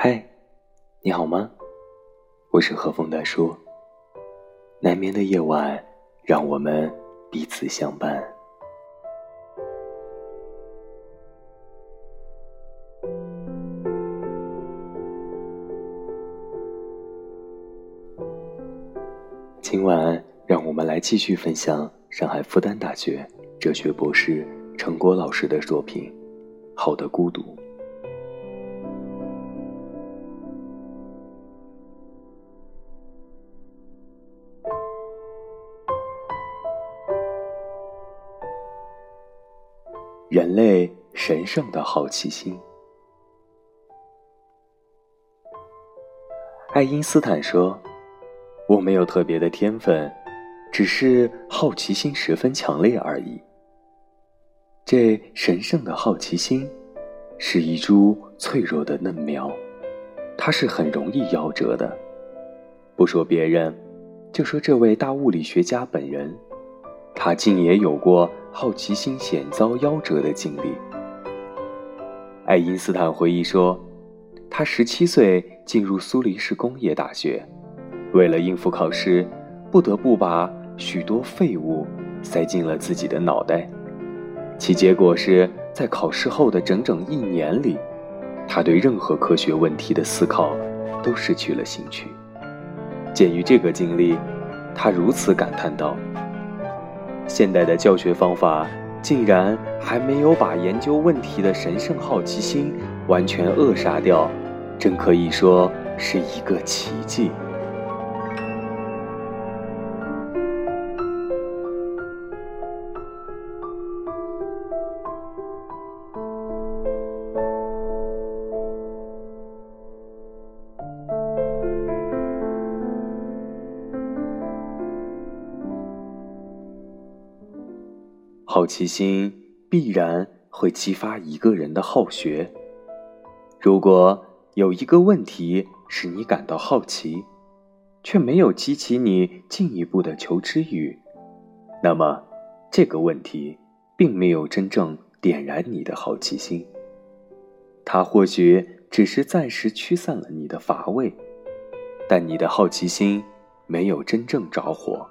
嗨你好吗？我是何风大叔。难眠的夜晚，让我们彼此相伴。今晚，让我们来继续分享上海复旦大学哲学博士陈果老师的作品《好的孤独》。人类神圣的好奇心。爱因斯坦说：“我没有特别的天分，只是好奇心十分强烈而已。”这神圣的好奇心，是一株脆弱的嫩苗，它是很容易夭折的。不说别人，就说这位大物理学家本人，他竟也有过。好奇心险遭夭折的经历。爱因斯坦回忆说，他十七岁进入苏黎世工业大学，为了应付考试，不得不把许多废物塞进了自己的脑袋。其结果是在考试后的整整一年里，他对任何科学问题的思考都失去了兴趣。鉴于这个经历，他如此感叹道。现代的教学方法竟然还没有把研究问题的神圣好奇心完全扼杀掉，真可以说是一个奇迹。好奇心必然会激发一个人的好学。如果有一个问题使你感到好奇，却没有激起你进一步的求知欲，那么这个问题并没有真正点燃你的好奇心。它或许只是暂时驱散了你的乏味，但你的好奇心没有真正着火。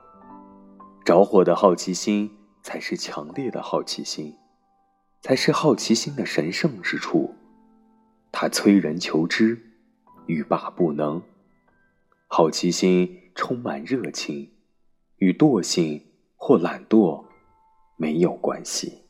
着火的好奇心。才是强烈的好奇心，才是好奇心的神圣之处。它催人求知，欲罢不能。好奇心充满热情，与惰性或懒惰没有关系。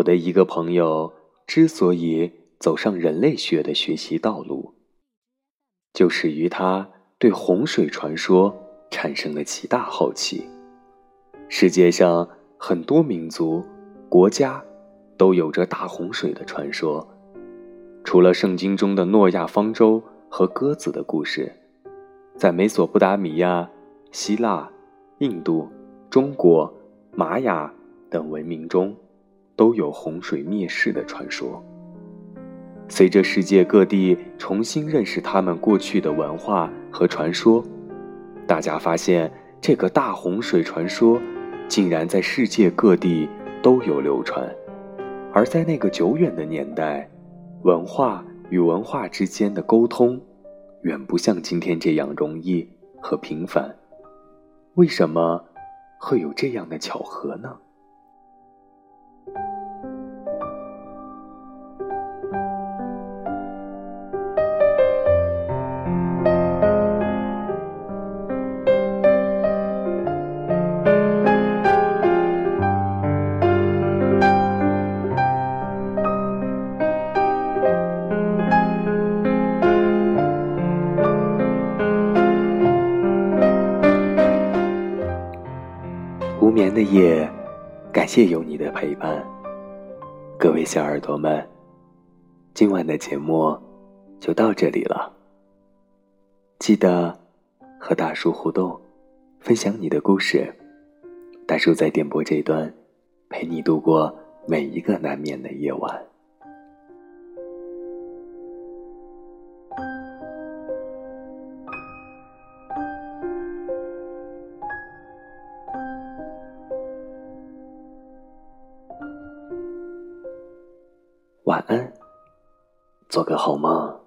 我的一个朋友之所以走上人类学的学习道路，就始于他对洪水传说产生了极大好奇。世界上很多民族、国家都有着大洪水的传说，除了圣经中的诺亚方舟和鸽子的故事，在美索不达米亚、希腊、印度、中国、玛雅等文明中。都有洪水灭世的传说。随着世界各地重新认识他们过去的文化和传说，大家发现这个大洪水传说竟然在世界各地都有流传。而在那个久远的年代，文化与文化之间的沟通远不像今天这样容易和频繁。为什么会有这样的巧合呢？的夜，感谢有你的陪伴，各位小耳朵们，今晚的节目就到这里了。记得和大叔互动，分享你的故事。大叔在电波这一端，陪你度过每一个难眠的夜晚。晚安，做个好梦。